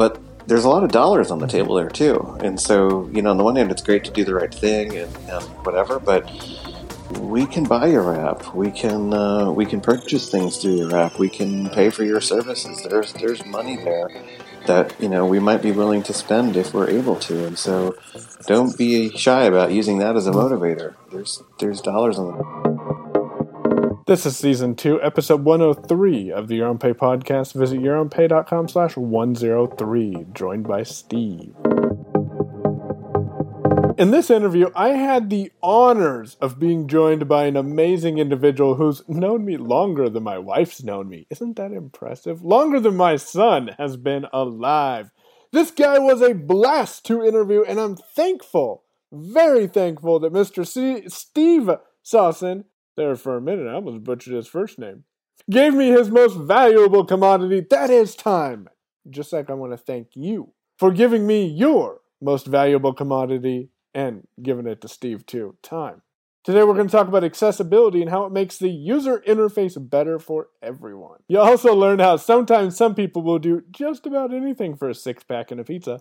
but there's a lot of dollars on the table there too. And so, you know, on the one hand, it's great to do the right thing and, and whatever, but we can buy your app. We can uh, we can purchase things through your app. We can pay for your services. There's there's money there that you know we might be willing to spend if we're able to. And so, don't be shy about using that as a motivator. There's there's dollars on the. This is season two, episode 103 of the Your Own Pay podcast. Visit yourownpay.com slash 103, joined by Steve. In this interview, I had the honors of being joined by an amazing individual who's known me longer than my wife's known me. Isn't that impressive? Longer than my son has been alive. This guy was a blast to interview, and I'm thankful, very thankful that Mr. C- Steve Sawczyn, there for a minute, I almost butchered his first name, gave me his most valuable commodity, that is time. Just like I want to thank you for giving me your most valuable commodity and giving it to Steve too. Time. Today we're going to talk about accessibility and how it makes the user interface better for everyone. You'll also learn how sometimes some people will do just about anything for a six pack and a pizza.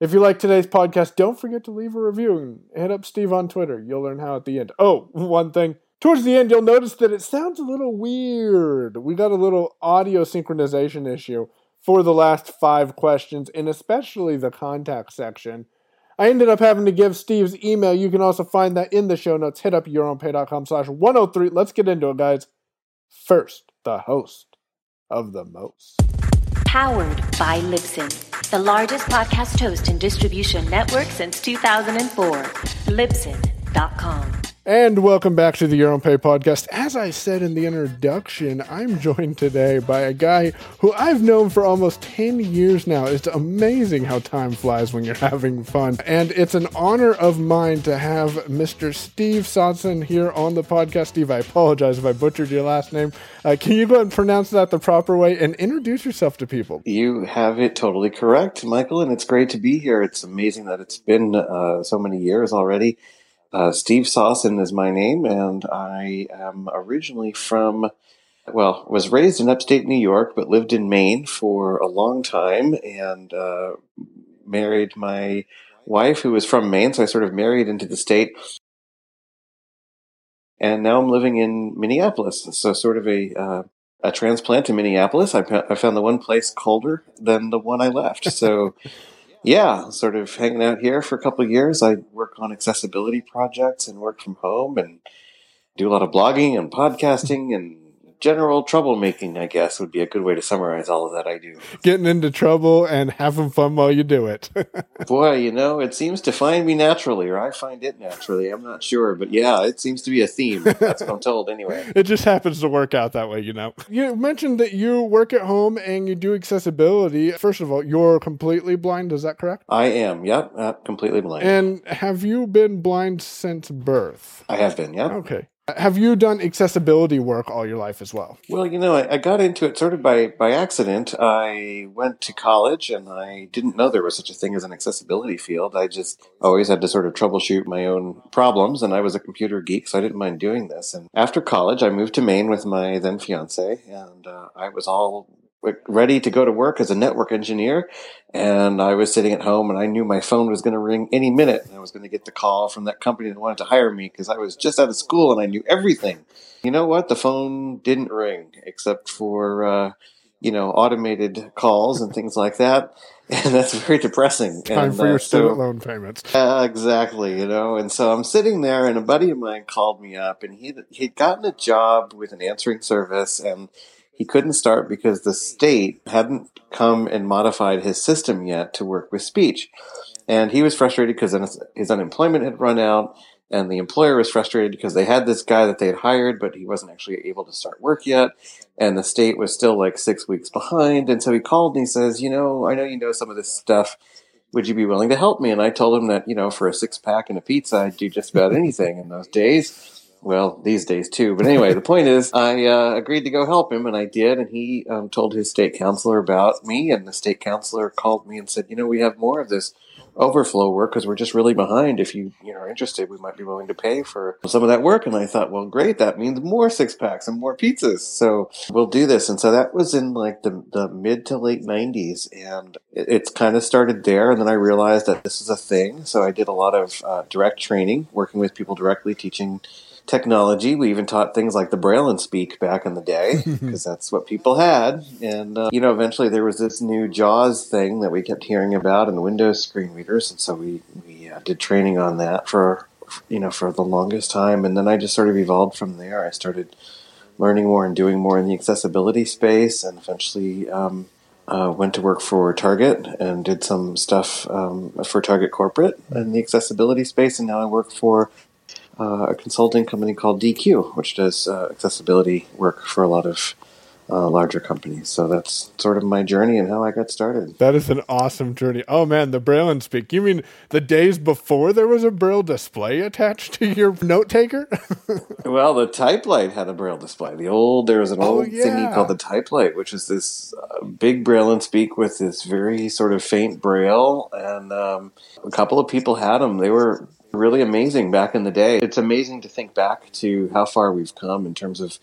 If you like today's podcast, don't forget to leave a review and hit up Steve on Twitter. You'll learn how at the end. Oh, one thing. Towards the end, you'll notice that it sounds a little weird. We got a little audio synchronization issue for the last five questions, and especially the contact section. I ended up having to give Steve's email. You can also find that in the show notes. Hit up yourownpay.com slash 103. Let's get into it, guys. First, the host of the most. Powered by Libsyn, the largest podcast host and distribution network since 2004. Libsyn.com. And welcome back to the Your Own Pay podcast. As I said in the introduction, I'm joined today by a guy who I've known for almost 10 years now. It's amazing how time flies when you're having fun. And it's an honor of mine to have Mr. Steve Sawczyn here on the podcast. Steve, I apologize if I butchered your last name. Uh, can you go ahead and pronounce that the proper way and introduce yourself to people? You have it totally correct, Michael, and it's great to be here. It's amazing that it's been uh, so many years already. Uh, Steve Sawczyn is my name, and I am originally from, well, was raised in upstate New York, but lived in Maine for a long time and uh, married my wife, who was from Maine. So I sort of married into the state. And now I'm living in Minneapolis. So, sort of a uh, a transplant to Minneapolis. I, I found the one place colder than the one I left. So yeah, sort of hanging out here for a couple of years. I work on accessibility projects and work from home and do a lot of blogging and podcasting and general troublemaking, I guess, would be a good way to summarize all of that I do. Getting into trouble and having fun while you do it. Boy, you know, it seems to find me naturally, or I find it naturally. I'm not sure, but yeah, it seems to be a theme. That's what I'm told anyway. it just happens to work out that way, you know. You mentioned that you work at home and you do accessibility. First of all, you're completely blind, is that correct? I am, yep, uh, completely blind. And have you been blind since birth? I have been, yep. Okay. Have you done accessibility work all your life as well? Well, you know, I, I, got into it sort of by, by accident. I went to college and I didn't know there was such a thing as an accessibility field. I just always had to sort of troubleshoot my own problems, and I was a computer geek, so I didn't mind doing this. And after college, I moved to Maine with my then fiance, and uh, I was all ready to go to work as a network engineer. And I was sitting at home and I knew my phone was going to ring any minute. And I was going to get the call from that company that wanted to hire me because I was just out of school and I knew everything. You know what? The phone didn't ring except for, uh, you know, automated calls and things like that. And that's very depressing. Time and, for your uh, student so, loan payments. Uh, exactly, you know. And so I'm sitting there, and a buddy of mine called me up, and he he'd gotten a job with an answering service, and he couldn't start because the state hadn't come and modified his system yet to work with speech. And he was frustrated because his unemployment had run out, and the employer was frustrated because they had this guy that they had hired, but he wasn't actually able to start work yet. And the state was still like six weeks behind. And so he called and he says, You know, I know you know some of this stuff. Would you be willing to help me? And I told him that, you know, for a six pack and a pizza, I'd do just about anything in those days. Well, these days too. But anyway, the point is, I uh, agreed to go help him, and I did. And he um, told his state counselor about me, and the state counselor called me and said, "You know, we have more of this overflow work because we're just really behind. If you you know are interested, we might be willing to pay for some of that work." And I thought, well, great, that means more six packs and more pizzas. So we'll do this. And so that was in like the the mid to late '90s, and it, it's kind of started there. And then I realized that this is a thing. So I did a lot of uh, direct training, working with people directly, teaching technology. We even taught things like the Braille and Speak back in the day because that's what people had. And uh, you know, eventually there was this new JAWS thing that we kept hearing about in Windows screen readers, and so we we uh, did training on that for you know for the longest time. And then I just sort of evolved from there. I started learning more and doing more in the accessibility space, and eventually. Um, uh, went to work for Target and did some stuff um, for Target corporate in the accessibility space, and now I work for uh, a consulting company called Deque, which does uh, accessibility work for a lot of uh, larger companies. So that's sort of my journey and how I got started. That is an awesome journey. Oh man, the Braille and Speak. You mean the days before there was a Braille display attached to your note taker? well, the Type Lite had a Braille display. The old there was an oh, old yeah. thingy called the Type Lite, which is this uh, big Braille and Speak with this very sort of faint Braille, and um, a couple of people had them. They were really amazing back in the day. It's amazing to think back to how far we've come in terms of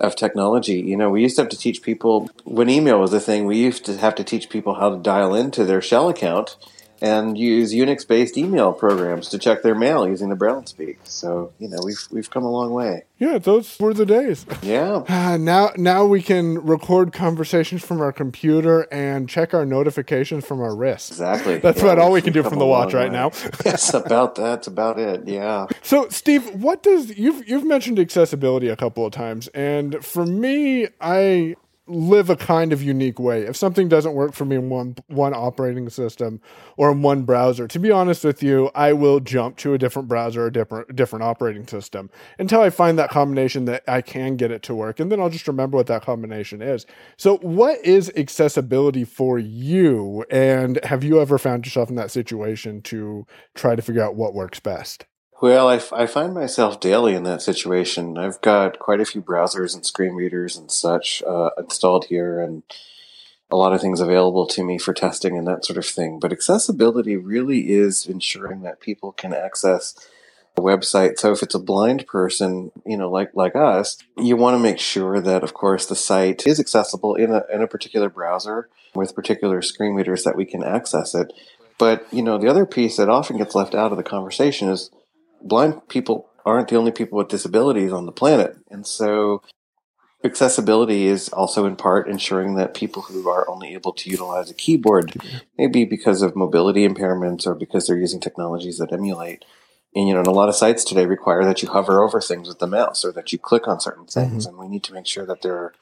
of technology. You know, we used to have to teach people when email was a thing. We used to have to teach people how to dial into their shell account and use Unix based email programs to check their mail using the Braille speak. So you know we've we've come a long way. Yeah, those were the days. Yeah. Uh, now now we can record conversations from our computer and check our notifications from our wrist. Exactly. That's yeah, about all we can do from the watch right way. now. yes, about that's about it. Yeah. So Steve, what does you've you've mentioned accessibility a couple of times, and for me, I live a kind of unique way. If something doesn't work for me in one one operating system or in one browser, to be honest with you, I will jump to a different browser or different different operating system until I find that combination that I can get it to work, and then I'll just remember what that combination is. So, what is accessibility for you? And have you ever found yourself in that situation to try to figure out what works best? Well, I, f- I find myself daily in that situation. I've got quite a few browsers and screen readers and such uh, installed here, and a lot of things available to me for testing and that sort of thing. But accessibility really is ensuring that people can access a website. So if it's a blind person, you know, like like us, you want to make sure that, of course, the site is accessible in a in a particular browser with particular screen readers that we can access it. But you know, the other piece that often gets left out of the conversation is blind people aren't the only people with disabilities on the planet. And so accessibility is also in part ensuring that people who are only able to utilize a keyboard, maybe because of mobility impairments or because they're using technologies that emulate. And you know, and a lot of sites today require that you hover over things with the mouse or that you click on certain things. Mm-hmm. And we need to make sure that there are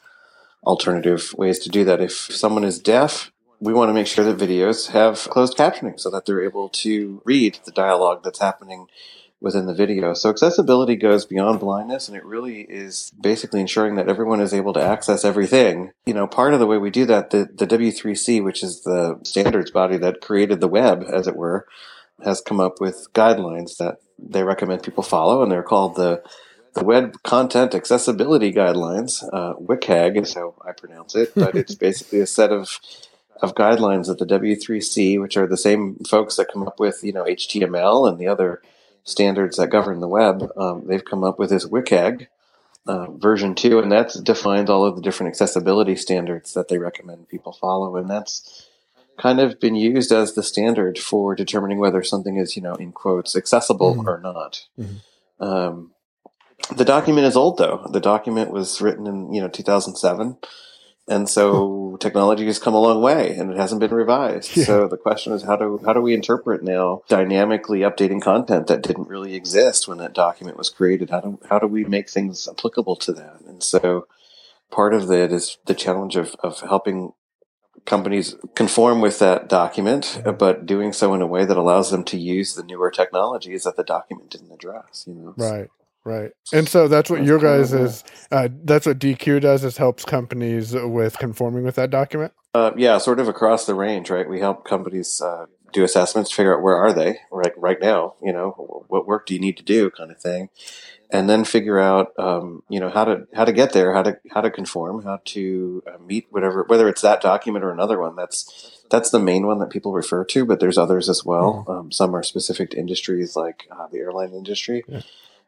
alternative ways to do that. If someone is deaf, we want to make sure that videos have closed captioning so that they're able to read the dialogue that's happening within the video. So accessibility goes beyond blindness and it really is basically ensuring that everyone is able to access everything. You know, part of the way we do that, the, the W3C, which is the standards body that created the web, as it were, has come up with guidelines that they recommend people follow and they're called the the Web Content Accessibility Guidelines, uh, WCAG is how I pronounce it, but it's basically a set of of guidelines that the W3C, which are the same folks that come up with, you know, HTML and the other standards that govern the web, um, they've come up with this WCAG uh, version two, and that defines all of the different accessibility standards that they recommend people follow, and that's kind of been used as the standard for determining whether something is, you know, in quotes, accessible mm-hmm. or not. Mm-hmm. Um, the document is old, though. The document was written in, you know, 2007. And so technology has come a long way and it hasn't been revised. Yeah. So the question is how do how do we interpret now dynamically updating content that didn't really exist when that document was created? How do how do we make things applicable to that? And so part of that is the challenge of, of helping companies conform with that document, but doing so in a way that allows them to use the newer technologies that the document didn't address. You know, right. Right. And so that's what your guys is, uh, that's what Deque does is helps companies with conforming with that document? Uh, yeah, sort of across the range, right? We help companies uh, do assessments, figure out where are they right right now. You know, what work do you need to do, kind of thing, and then figure out um, you know how to how to get there, how to how to conform, how to uh, meet whatever whether it's that document or another one. That's that's the main one that people refer to, but there's others as well. Mm-hmm. Um, some are specific to industries like uh, the airline industry. Yeah.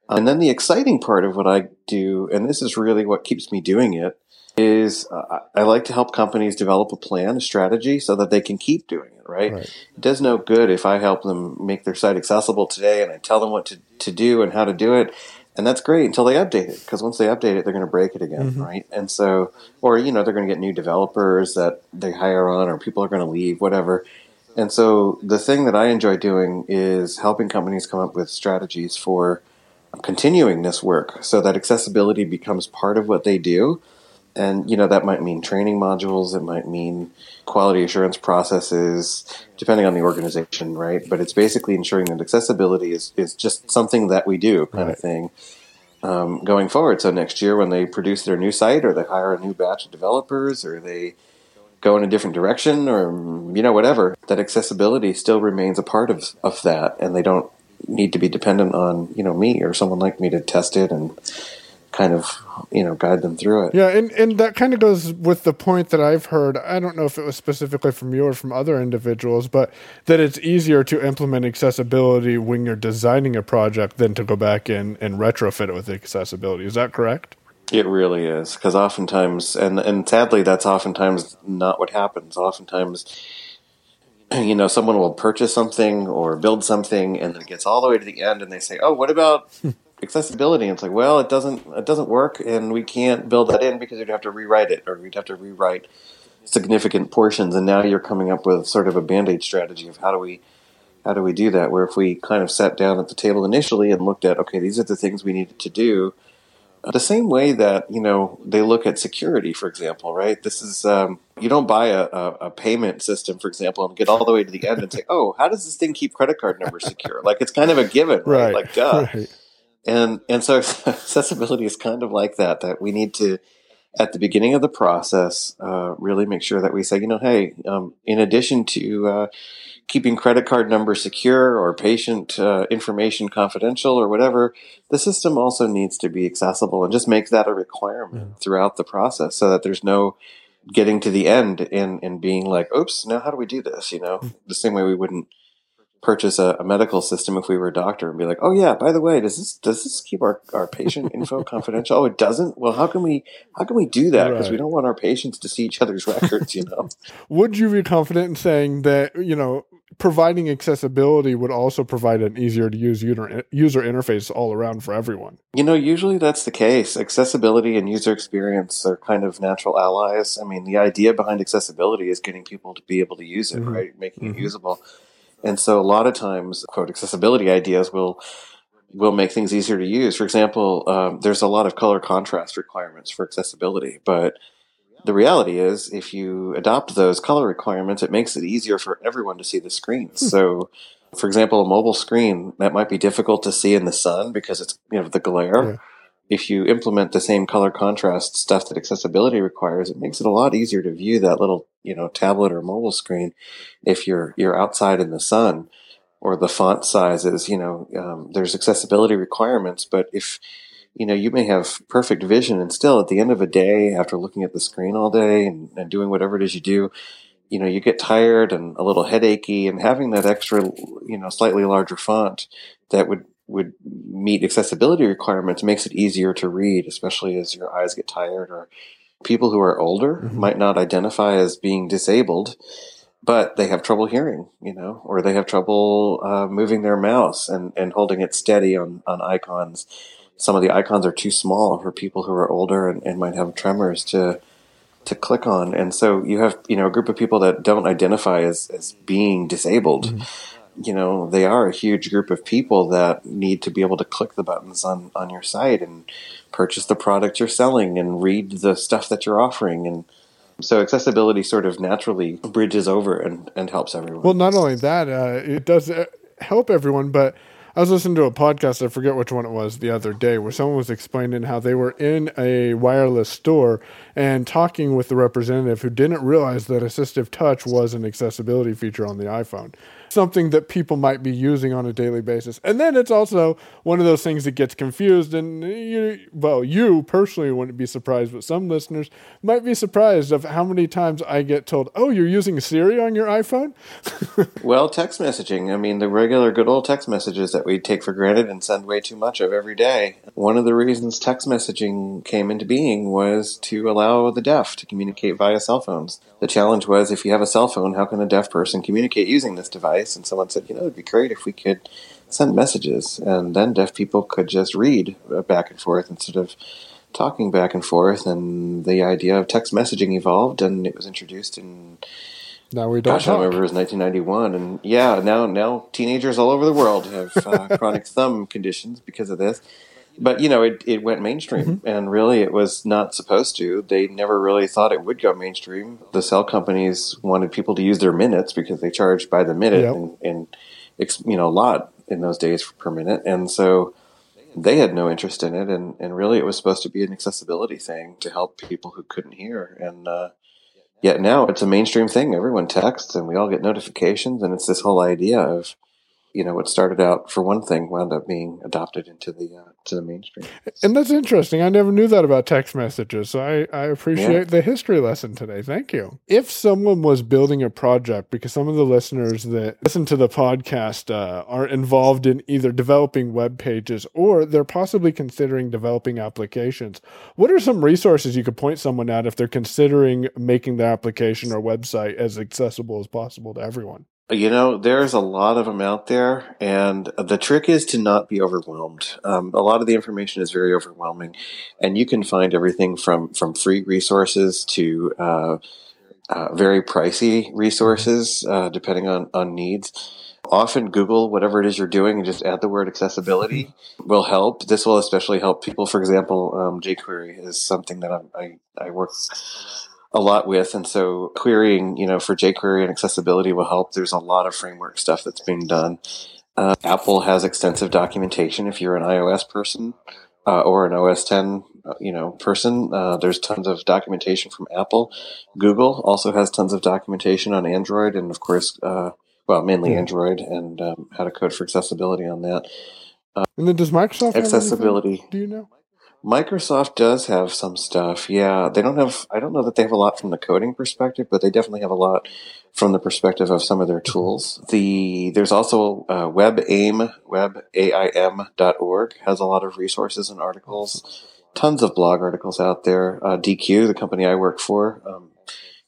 And then the exciting part of what I do, and this is really what keeps me doing it, is uh, I like to help companies develop a plan, a strategy, so that they can keep doing it. Right? right? It does no good if I help them make their site accessible today, and I tell them what to, to do and how to do it, and that's great until they update it. Because once they update it, they're going to break it again, mm-hmm. right? And so, or you know, they're going to get new developers that they hire on, or people are going to leave, whatever. And so, the thing that I enjoy doing is helping companies come up with strategies for continuing this work, so that accessibility becomes part of what they do. And you know that might mean training modules it might mean quality assurance processes depending on the organization right? But it's basically ensuring that accessibility is, is just something that we do kind right. of thing. Um, going forward so next year when they produce their new site or they hire a new batch of developers or they go in a different direction or you know whatever that accessibility still remains a part of, of that and they don't need to be dependent on you know me or someone like me to test it and kind of you know guide them through it. Yeah, and and that kind of goes with the point that I've heard. I don't know if it was specifically from you or from other individuals, but that it's easier to implement accessibility when you're designing a project than to go back in and retrofit it with accessibility. Is that correct? It really is because oftentimes, and and sadly, that's oftentimes not what happens. Oftentimes. You know, someone will purchase something or build something, and then it gets all the way to the end, and they say, "Oh, what about accessibility. And it's like, well, it doesn't it doesn't work, and we can't build that in because you'd have to rewrite it, or we'd have to rewrite significant portions. And now you're coming up with sort of a band aid strategy of how do we how do we do that? Where if we kind of sat down at the table initially and looked at, okay, these are the things we needed to do. The same way that you know they look at security, for example, right? This is um, you don't buy a, a, a, payment system, for example, and get all the way to the end and say, "Oh, how does this thing keep credit card numbers secure?" Like it's kind of a given, right? right. Like, duh. Right and and so accessibility is kind of like that that we need to at the beginning of the process uh, really make sure that we say you know hey um, in addition to uh, keeping credit card numbers secure or patient uh, information confidential or whatever the system also needs to be accessible and just make that a requirement yeah. throughout the process so that there's no getting to the end and and being like oops now how do we do this you know mm. the same way we wouldn't purchase a, a, medical system if we were a doctor and be like, oh yeah, by the way, does this does this keep our, our patient info confidential? Oh, it doesn't. Well, how can we how can we do that? Because right. we don't want our patients to see each other's records. You know. would you be confident in saying that you know providing accessibility would also provide an easier to use user user interface all around for everyone? You know, usually that's the case. Accessibility and user experience are kind of natural allies. I mean, the idea behind accessibility is getting people to be able to use it, mm-hmm. right? Making mm-hmm. it usable and so a lot of times, quote, accessibility ideas will will make things easier to use. For example, um, there's a lot of color contrast requirements for accessibility, but the reality is if you adopt those color requirements, it makes it easier for everyone to see the screen. Hmm. So for example, a mobile screen that might be difficult to see in the sun because it's you know the glare. Yeah if you implement the same color contrast stuff that accessibility requires, it makes it a lot easier to view that little, you know, tablet or mobile screen if you're you're outside in the sun. Or the font sizes, you know, um, there's accessibility requirements, but if you know, you may have perfect vision and still at the end of a day, after looking at the screen all day and, and doing whatever it is you do, you know, you get tired and a little headachy and having that extra, you know, slightly larger font that would would meet accessibility requirements makes it easier to read, especially as your eyes get tired or people who are older mm-hmm. might not identify as being disabled, but they have trouble hearing, you know, or they have trouble uh, moving their mouse and, and holding it steady on, on icons. Some of the icons are too small for people who are older and, and might have tremors to to click on. And so you have, you know, a group of people that don't identify as, as being disabled. Mm-hmm you know, they are a huge group of people that need to be able to click the buttons on, on your site and purchase the product you're selling and read the stuff that you're offering. And so accessibility sort of naturally bridges over and, and helps everyone. Well, not only that, uh, it does uh, help everyone, but I was listening to a podcast, I forget which one it was the other day, where someone was explaining how they were in a wireless store and talking with the representative who didn't realize that assistive touch was an accessibility feature on the iPhone something that people might be using on a daily basis. And then it's also one of those things that gets confused. And you, well, you personally wouldn't be surprised, but some listeners might be surprised of how many times I get told, "Oh, you're using Siri on your iPhone." well, text messaging. I mean, the regular good old text messages that we take for granted and send way too much of every day. One of the reasons text messaging came into being was to allow the deaf to communicate via cell phones. The challenge was if you have a cell phone, how can a deaf person communicate using this device? And someone said, you know, it'd be great if we could send messages, and then deaf people could just read back and forth instead of talking back and forth. And the idea of text messaging evolved, and it was introduced in. Now we don't. Gosh, I remember it was 1991, and yeah, now now teenagers all over the world have uh, chronic thumb conditions because of this but you know it, it went mainstream mm-hmm. and really it was not supposed to. They never really thought it would go mainstream. The cell companies wanted people to use their minutes because they charged by the minute yep. and, and you know a lot in those days per minute. And so they had no interest in it and, and really it was supposed to be an accessibility thing to help people who couldn't hear. And uh, yet now it's a mainstream thing. Everyone texts and we all get notifications and it's this whole idea of you know, what started out for one thing wound up being adopted into the uh, to the mainstream. And that's interesting. I never knew that about text messages. So I, I appreciate yeah. the history lesson today. Thank you. If someone was building a project, because some of the listeners that listen to the podcast uh, are involved in either developing web pages or they're possibly considering developing applications, what are some resources you could point someone at if they're considering making the application or website as accessible as possible to everyone? You know, there's a lot of them out there, and the trick is to not be overwhelmed. Um, a lot of the information is very overwhelming, and you can find everything from from free resources to uh, uh, very pricey resources, uh, depending on on needs. Often Google whatever it is you're doing and just add the word accessibility will help. This will especially help people. For example, um, jQuery is something that I'm, I I work a lot with. And so querying, you know, for jQuery and accessibility will help. There's a lot of framework stuff that's being done. Uh, Apple has extensive documentation. If you're an iOS person uh, or an OS 10, uh, you know, person, uh, there's tons of documentation from Apple. Google also has tons of documentation on Android, and of course, uh, well, mainly Android, and um, how to code for accessibility on that. and then does Microsoft accessibility? Do you know? Microsoft does have some stuff. Yeah, they don't have. I don't know that they have a lot from the coding perspective, but they definitely have a lot from the perspective of some of their tools. The there's also uh, WebAIM, webaim.org has a lot of resources and articles. Tons of blog articles out there. Uh, Deque, the company I work for, um,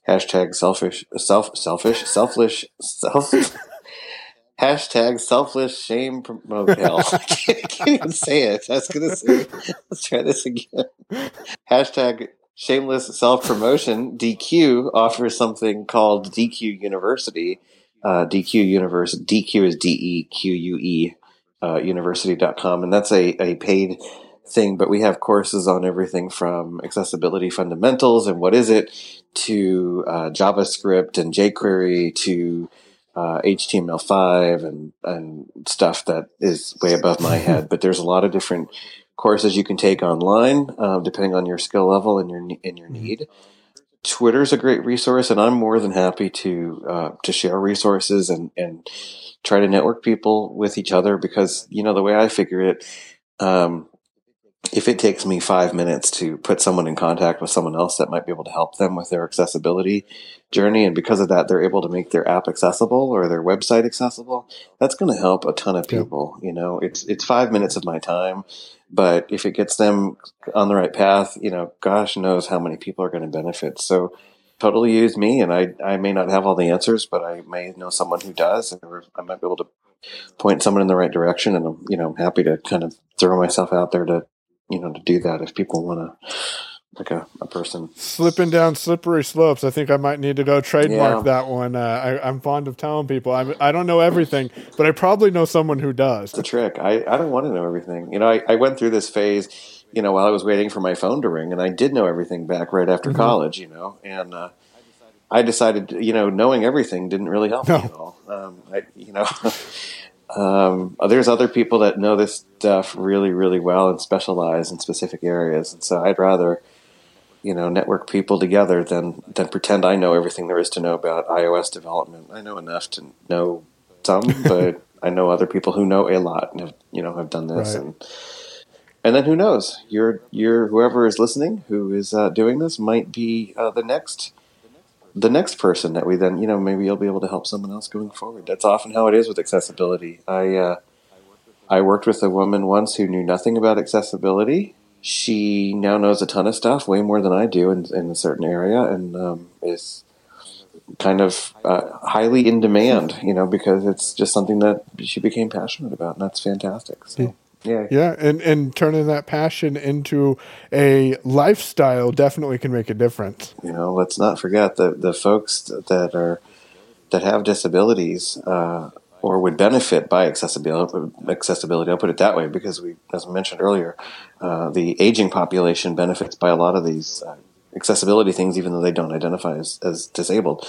hashtag selfish, self, selfish, selfish, self. Hashtag selfless shame promote. I can't, can't even say it. I was to say, let's try this again. Hashtag shameless self promotion. Deque offers something called Deque University. Uh, Deque University. Deque is D E Q U E, uh, university.com. And that's a, a paid thing, but we have courses on everything from accessibility fundamentals and what is it to uh, JavaScript and jQuery to uh, HTML5 and, and stuff that is way above my head. But there's a lot of different courses you can take online, uh, depending on your skill level and your and your mm-hmm. need. Twitter's a great resource, and I'm more than happy to uh, to share resources and and try to network people with each other because you know the way I figure it. Um, if it takes me five minutes to put someone in contact with someone else that might be able to help them with their accessibility journey, and because of that, they're able to make their app accessible or their website accessible, that's going to help a ton of people. Yeah. You know, it's it's five minutes of my time, but if it gets them on the right path, you know, gosh knows how many people are going to benefit. So totally use me, and I I may not have all the answers, but I may know someone who does, and I might be able to point someone in the right direction, and I'm you know i'm happy to kind of throw myself out there to you know, to do that if people want to, like a, a person slipping down slippery slopes. I think I might need to go trademark yeah. that one. Uh, I, am fond of telling people I, I don't know everything, but I probably know someone who does. It's a trick. I, I don't want to know everything. You know, I, I went through this phase, you know, while I was waiting for my phone to ring, and I did know everything back right after mm-hmm. college. You know, and uh, I decided, you know, knowing everything didn't really help no. me at all. Um, I, you know. Um, there's other people that know this stuff really, really well and specialize in specific areas, and so I'd rather, you know, network people together than than pretend I know everything there is to know about iOS development. I know enough to know some, but I know other people who know a lot and have you know have done this Right. and and then who knows? You're you're whoever is listening who is uh, doing this might be uh, the next the next person that we then you know maybe you'll be able to help someone else going forward. That's often how it is with accessibility. I uh, I worked with a woman once who knew nothing about accessibility. She now knows a ton of stuff, way more than I do in, in a certain area, and um, is kind of uh, highly in demand. You know, because it's just something that she became passionate about, and that's fantastic. So, yeah, Yeah, and and turning that passion into a lifestyle definitely can make a difference. you know let's not forget the the folks that are that have disabilities uh, or would benefit by accessibility accessibility i'll put it that way because we as I mentioned earlier uh, the aging population benefits by a lot of these uh, accessibility things even though they don't identify as, as disabled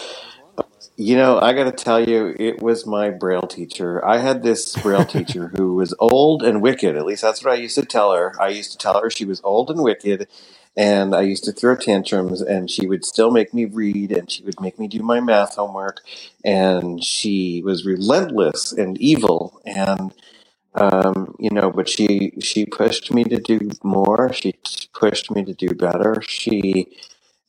you know, I got to tell you, it was my Braille teacher. I had this Braille teacher who was old and wicked. At least that's what I used to tell her. I used to tell her she was old and wicked, and I used to throw tantrums, and she would still make me read, and she would make me do my math homework, and she was relentless and evil, and um, you know, but she she pushed me to do more. She pushed me to do better. She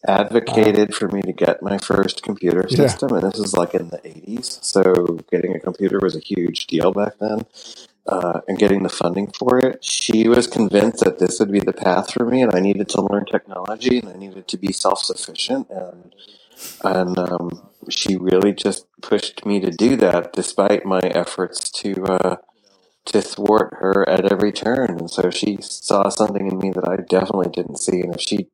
advocated for me to get my first computer Yeah. system, and this is like in the '80s. So getting a computer was a huge deal back then, uh, and getting the funding for it. She was convinced that this would be the path for me, and I needed to learn technology, and I needed to be self sufficient, and and um, she really just pushed me to do that, despite my efforts to. Uh, to thwart her at every turn. And so she saw something in me that I definitely didn't see. And if she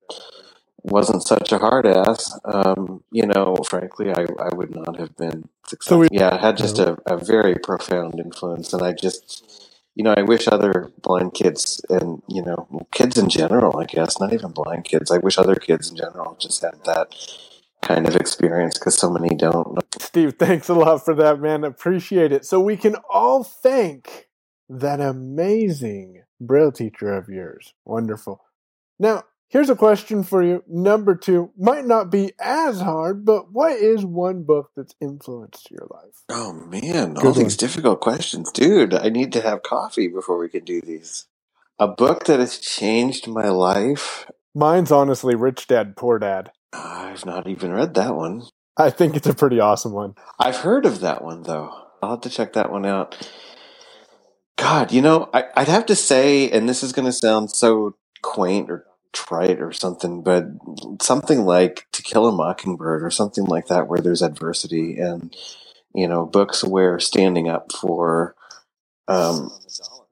wasn't such a hard ass, um, you know, frankly, I, I would not have been successful. we- yeah, it had just a, a very profound influence. And I just, you know, I wish other blind kids and, you know, kids in general, I guess, not even blind kids, I wish other kids in general just had that kind of experience because so many don't. Steve, thanks a lot for that, man. Appreciate it. So we can all thank that amazing Braille teacher of yours. Wonderful. Now, here's a question for you. Number two might not be as hard, but what is one book that's influenced your life? Oh man, all Good these difficult questions, dude. I need to have coffee before we can do these. A book that has changed my life. Mine's honestly Rich Dad, Poor Dad. I've not even read that one. I think it's a pretty awesome one. I've heard of that one though. I'll have to check that one out. God, you know, I, I'd have to say, and this is going to sound so quaint or trite or something, but something like To Kill a Mockingbird or something like that, where there's adversity and, you know, books where standing up for um,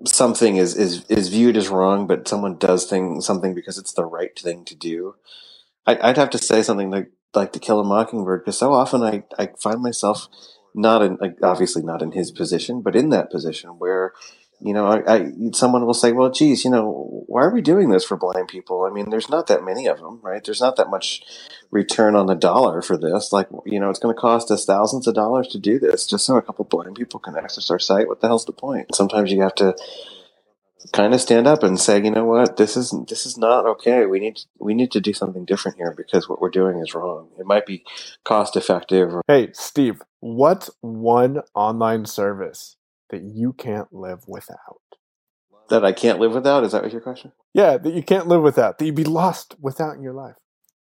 something is, is, is viewed as wrong, but someone does thing, something because it's the right thing to do. I, I'd have to say something like, like To Kill a Mockingbird, because so often I, I find myself not in, like, obviously not in his position, but in that position where, you know, I, I someone will say, well, geez, you know, why are we doing this for blind people? I mean, there's not that many of them, right? There's not that much return on the dollar for this. Like, you know, it's going to cost us thousands of dollars to do this just so a couple blind people can access our site. What the hell's the point? Sometimes you have to kind of stand up and say, you know what, this is this is not okay. We need to, we need to do something different here because what we're doing is wrong. It might be cost effective Hey, Steve, what's one online service that you can't live without? that I can't live without. Is that what your question? Yeah, that you can't live without, that you'd be lost without in your life.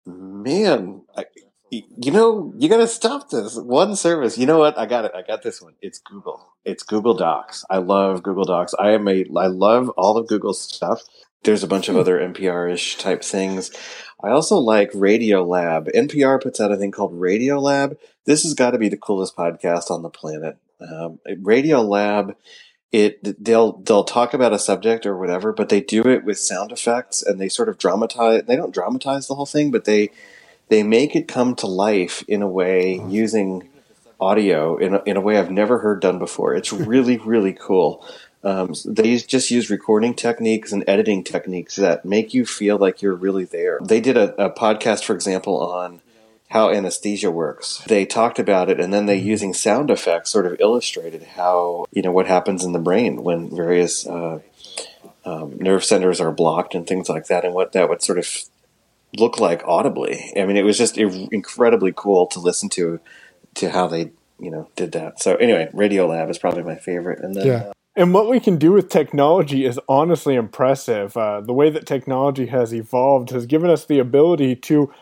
Man, I, you know, you got to stop this one service. You know what? I got it. I got this one. It's Google. It's Google Docs. I love Google Docs. I am a. I love all of Google's stuff. There's a bunch of other NPR-ish type things. I also like Radiolab. NPR puts out a thing called Radiolab. This has got to be the coolest podcast on the planet. Um, Radiolab it they'll they'll talk about a subject or whatever, but they do it with sound effects and they sort of dramatize. They don't dramatize the whole thing, but they they make it come to life in a way using audio in a, in a way I've never heard done before. It's really really cool. Um, they just use recording techniques and editing techniques that make you feel like you're really there. They did a, a podcast, for example, on how anesthesia works. They talked about it and then they using sound effects sort of illustrated how, you know, what happens in the brain when various uh, um, nerve centers are blocked and things like that and what that would sort of look like audibly. I mean, it was just incredibly cool to listen to, to how they, you know, did that. So anyway, Radiolab is probably my favorite. And then, yeah. Uh, and what we can do with technology is honestly impressive. Uh, the way that technology has evolved has given us the ability to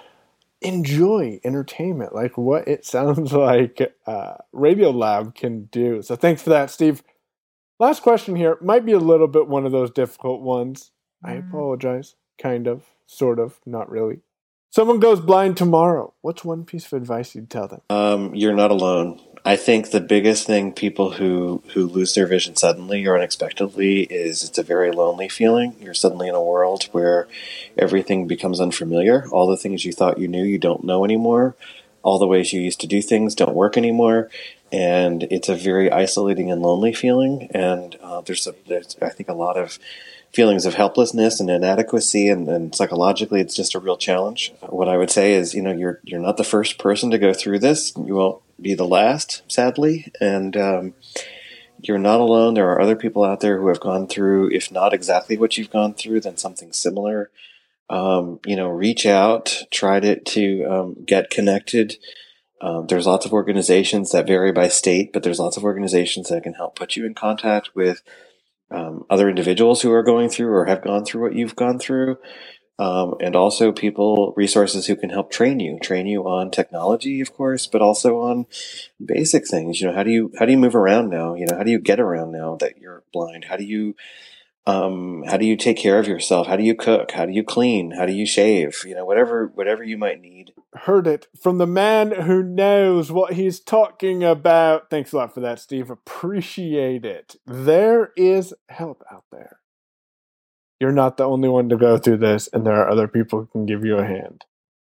enjoy entertainment, like what it sounds like uh, Radiolab can do. So thanks for that, Steve. Last question here might be a little bit one of those difficult ones. I mm-hmm. apologize. Kind of, sort of, not really. Someone goes blind tomorrow. What's one piece of advice you'd tell them? Um, you're not alone. I think the biggest thing people who who lose their vision suddenly or unexpectedly is it's a very lonely feeling. You're suddenly in a world where everything becomes unfamiliar. All the things you thought you knew, you don't know anymore. All the ways you used to do things don't work anymore, and it's a very isolating and lonely feeling. And uh, there's a there's I think a lot of feelings of helplessness and inadequacy and, and, psychologically it's just a real challenge what i would say is you know you're you're not the first person to go through this you won't be the last sadly and um, you're not alone. There are other people out there who have gone through if not exactly what you've gone through then something similar. Um, you know reach out try to, to um, get connected. Um, there's lots of organizations that vary by state but there's lots of organizations that can help put you in contact with um, other individuals who are going through or have gone through what you've gone through, um, and also people resources who can help train you, train you on technology, of course, but also on basic things. You know, how do you how do you move around now? You know, how do you get around now that you're blind? How do you um, how do you take care of yourself? How do you cook? How do you clean? How do you shave? You know, whatever whatever you might need. Heard it from the man who knows what he's talking about. Thanks a lot for that, Steve. Appreciate it. There is help out there. You're not the only one to go through this, and there are other people who can give you a hand.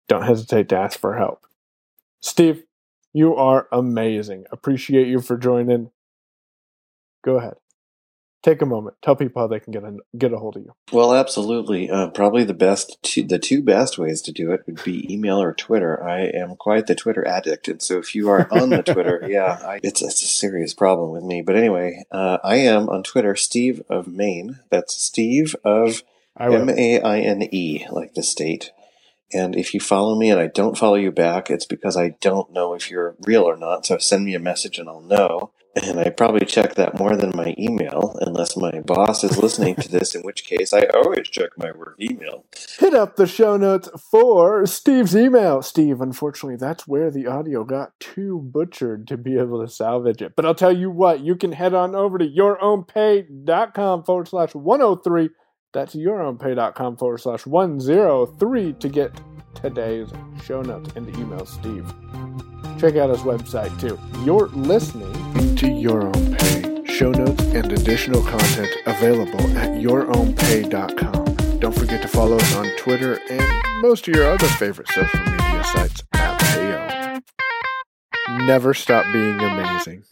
Don't hesitate to ask for help. Steve, you are amazing. Appreciate you for joining. Go ahead take a moment. Tell people how they can get a, get a hold of you. Well absolutely. Uh, probably the best two, the two best ways to do it would be email or twitter. I am quite the twitter addict and so if you are on the twitter yeah I, it's, it's a serious problem with me. But anyway uh, i am on twitter steve of maine. That's steve of m-a-i-n-e like the state. And if you follow me and I don't follow you back, it's because I don't know if you're real or not. So send me a message and I'll know. And I probably check that more than my email, unless my boss is listening to this, in which case I always check my work email. Hit up the show notes for Steve's email. Steve, unfortunately, that's where the audio got too butchered to be able to salvage it. But I'll tell you what, you can head on over to yourownpay.com forward slash 103. That's yourownpay.com forward slash 103 to get today's show notes and email Steve. Check out his website too. You're listening to Your Own Pay. Show notes and additional content available at yourownpay.com. Don't forget to follow us on Twitter and most of your other favorite social media sites at Payo. Never stop being amazing.